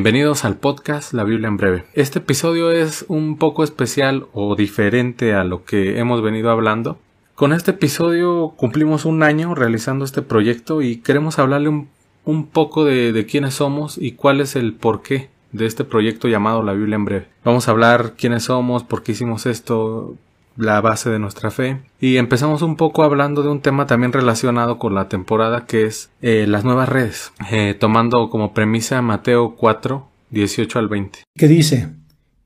Bienvenidos al podcast La Biblia en breve. Este episodio es un poco especial o diferente a lo que hemos venido hablando. Con este episodio cumplimos un año realizando este proyecto y queremos hablarle un, poco de, de quiénes somos y cuál es el porqué de este proyecto llamado La Biblia en breve. Vamos a hablar quiénes somos, por qué hicimos esto, la base de nuestra fe. Y empezamos un poco hablando de un tema también relacionado con la temporada que es eh, las nuevas redes, eh, tomando como premisa Mateo 4, 18 al 20. Que dice,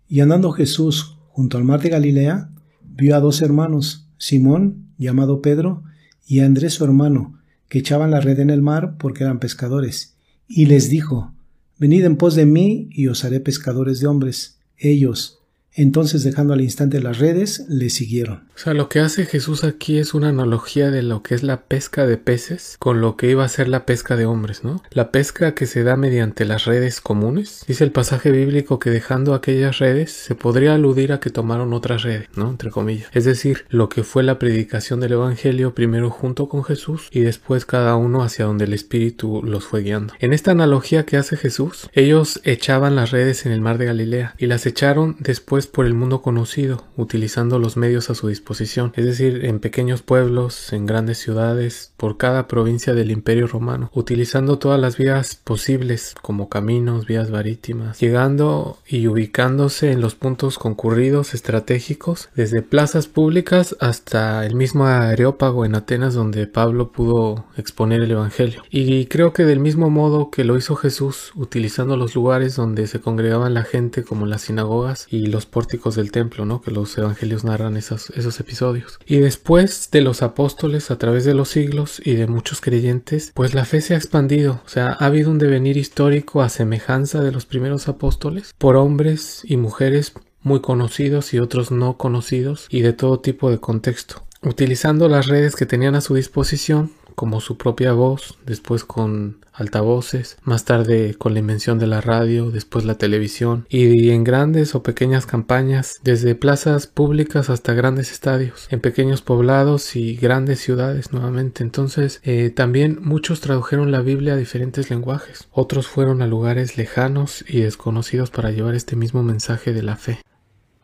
y andando Jesús junto al mar de Galilea, vio a dos hermanos, Simón, llamado Pedro, y Andrés su hermano, que echaban la red en el mar porque eran pescadores, y les dijo, Venid en pos de mí y os haré pescadores de hombres. Ellos, entonces, dejando al instante las redes, le siguieron. O sea, lo que hace Jesús aquí es una analogía de lo que es la pesca de peces con lo que iba a ser la pesca de hombres, ¿no? La pesca que se da mediante las redes comunes. Dice el pasaje bíblico que dejando aquellas redes se podría aludir a que tomaron otras redes, ¿no? Entre comillas. Es decir, lo que fue la predicación del Evangelio primero junto con Jesús y después cada uno hacia donde el Espíritu los fue guiando. En esta analogía que hace Jesús, ellos echaban las redes en el mar de Galilea y las echaron después por el mundo conocido, utilizando los medios a su disposición, es decir, en pequeños pueblos, en grandes ciudades, por cada provincia del Imperio Romano, utilizando todas las vías posibles, como caminos, vías marítimas, llegando y ubicándose en los puntos concurridos estratégicos, desde plazas públicas hasta el mismo Areópago en Atenas donde Pablo pudo exponer el Evangelio. Y creo que del mismo modo que lo hizo Jesús, utilizando los lugares donde se congregaban la gente como las sinagogas y los pórticos del templo, ¿no? Que los evangelios narran esos, esos episodios. Y después de los apóstoles, a través de los siglos y de muchos creyentes, pues la fe se ha expandido. O sea, ha habido un devenir histórico a semejanza de los primeros apóstoles por hombres y mujeres muy conocidos y otros no conocidos y de todo tipo de contexto. Utilizando las redes que tenían a su disposición, como su propia voz, después con altavoces, más tarde con la invención de la radio, después la televisión, y en grandes o pequeñas campañas, desde plazas públicas hasta grandes estadios, en pequeños poblados y grandes ciudades nuevamente. Entonces, eh, también muchos tradujeron la Biblia a diferentes lenguajes, otros fueron a lugares lejanos y desconocidos para llevar este mismo mensaje de la fe.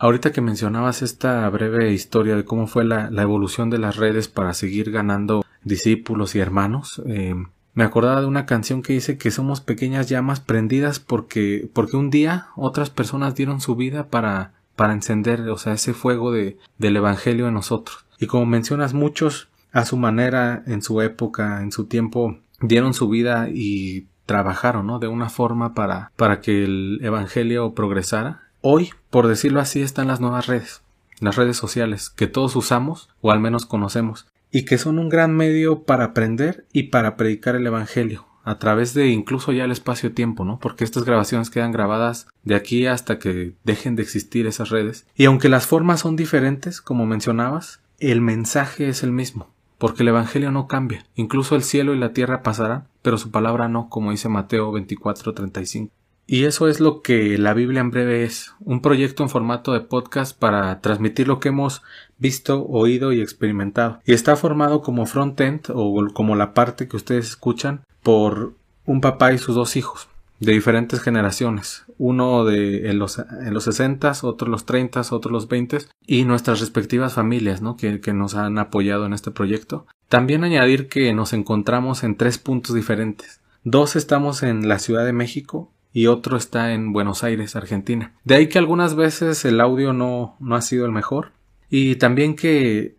Ahorita que mencionabas esta breve historia de cómo fue la, evolución de las redes para seguir ganando discípulos y hermanos, eh, me acordaba de una canción que dice que somos pequeñas llamas prendidas porque, porque un día otras personas dieron su vida para, para encender, o sea, ese fuego de, del Evangelio en nosotros. Y como mencionas, muchos a su manera, en su época, en su tiempo, dieron su vida y trabajaron, ¿no? De una forma para, para que el Evangelio progresara Hoy, por decirlo así, están las nuevas redes, las redes sociales, que todos usamos o al menos conocemos, y que son un gran medio para aprender y para predicar el Evangelio, a través de incluso ya el espacio-tiempo, ¿no? Porque estas grabaciones quedan grabadas de aquí hasta que dejen de existir esas redes. Y aunque las formas son diferentes, como mencionabas, el mensaje es el mismo, porque el Evangelio no cambia. Incluso el cielo y la tierra pasarán, pero su palabra no, como dice Mateo 24:35. Y eso es lo que la Biblia en breve es, un proyecto en formato de podcast para transmitir lo que hemos visto, oído y experimentado. Y está formado como front-end o como la parte que ustedes escuchan por un papá y sus dos hijos de diferentes generaciones, uno de en los, en los 60, otro en los 30, otro en los 20 y nuestras respectivas familias, ¿no? Que, que nos han apoyado en este proyecto. También añadir que nos encontramos en tres puntos diferentes. Dos estamos en la Ciudad de México, y otro está en Buenos Aires, Argentina. De ahí que algunas veces el audio no, no ha sido el mejor y también que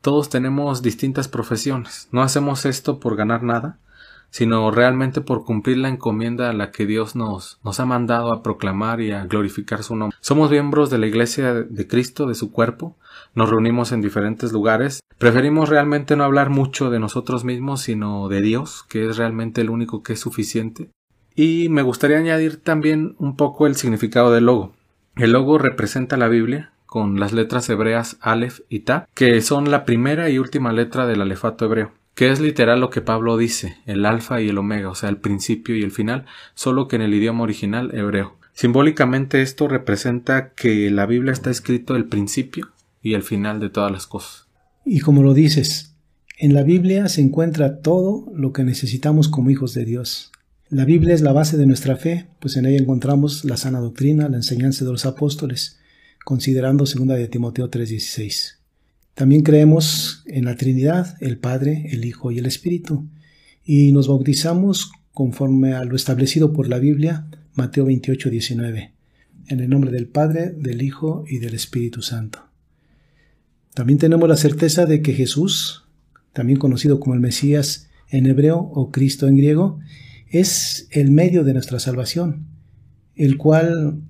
todos tenemos distintas profesiones. No hacemos esto por ganar nada, sino realmente por cumplir la encomienda a la que Dios nos, nos ha mandado a proclamar y a glorificar su nombre. Somos miembros de la Iglesia de Cristo, de su cuerpo, nos reunimos en diferentes lugares. Preferimos realmente no hablar mucho de nosotros mismos, sino de Dios, que es realmente el único que es suficiente. Y me gustaría añadir también un poco el significado del logo. El logo representa la Biblia con las letras hebreas Aleph y Ta, que son la primera y última letra del alefato hebreo, que es literal lo que Pablo dice, el alfa y el omega, o sea, el principio y el final, solo que en el idioma original hebreo. Simbólicamente esto representa que la Biblia está escrito el principio y el final de todas las cosas. Y como lo dices, en la Biblia se encuentra todo lo que necesitamos como hijos de Dios. La Biblia es la base de nuestra fe, pues en ella encontramos la sana doctrina, la enseñanza de los apóstoles, considerando 2 de Timoteo 3:16. También creemos en la Trinidad, el Padre, el Hijo y el Espíritu, y nos bautizamos conforme a lo establecido por la Biblia, Mateo 28:19, en el nombre del Padre, del Hijo y del Espíritu Santo. También tenemos la certeza de que Jesús, también conocido como el Mesías en hebreo o Cristo en griego, es el medio de nuestra salvación, el cual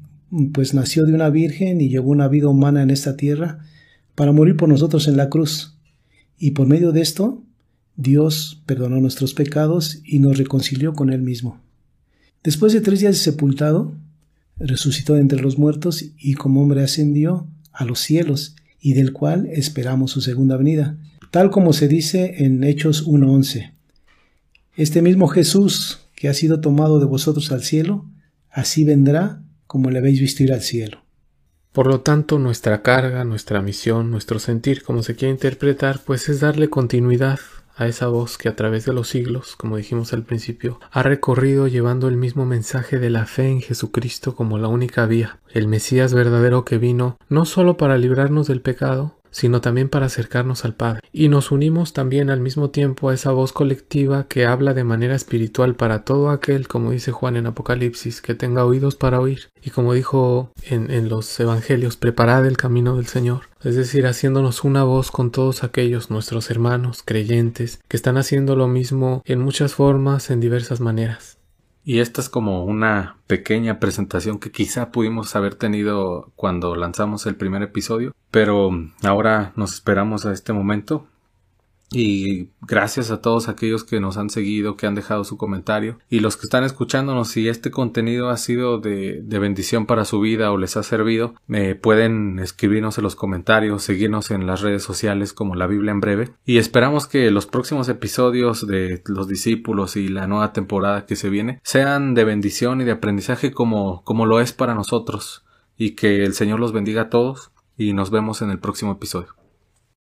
pues nació de una virgen y llevó una vida humana en esta tierra para morir por nosotros en la cruz. Y por medio de esto, Dios perdonó nuestros pecados y nos reconcilió con Él mismo. Después de tres días de sepultado, resucitó de entre los muertos y como hombre ascendió a los cielos, y del cual esperamos su segunda venida, tal como se dice en Hechos 1.11. Este mismo Jesús que ha sido tomado de vosotros al cielo, así vendrá como le habéis visto ir al cielo. Por lo tanto, nuestra carga, nuestra misión, nuestro sentir, como se quiere interpretar, pues es darle continuidad a esa voz que a través de los siglos, como dijimos al principio, ha recorrido llevando el mismo mensaje de la fe en Jesucristo como la única vía, el Mesías verdadero que vino no solo para librarnos del pecado, sino también para acercarnos al Padre. Y nos unimos también al mismo tiempo a esa voz colectiva que habla de manera espiritual para todo aquel, como dice Juan en Apocalipsis, que tenga oídos para oír. Y como dijo en, en los Evangelios, preparad el camino del Señor. Es decir, haciéndonos una voz con todos aquellos nuestros hermanos creyentes que están haciendo lo mismo en muchas formas, en diversas maneras. Y esta es como una pequeña presentación que quizá pudimos haber tenido cuando lanzamos el primer episodio, pero ahora nos esperamos a este momento y gracias a todos aquellos que nos han seguido, que han dejado su comentario. Y los que están escuchándonos, si este contenido ha sido de, bendición para su vida o les ha servido, me pueden escribirnos en los comentarios, seguirnos en las redes sociales como la Biblia en breve. Y esperamos que los próximos episodios de los discípulos y la nueva temporada que se viene sean de bendición y de aprendizaje como, como lo es para nosotros. Y que el Señor los bendiga a todos y nos vemos en el próximo episodio.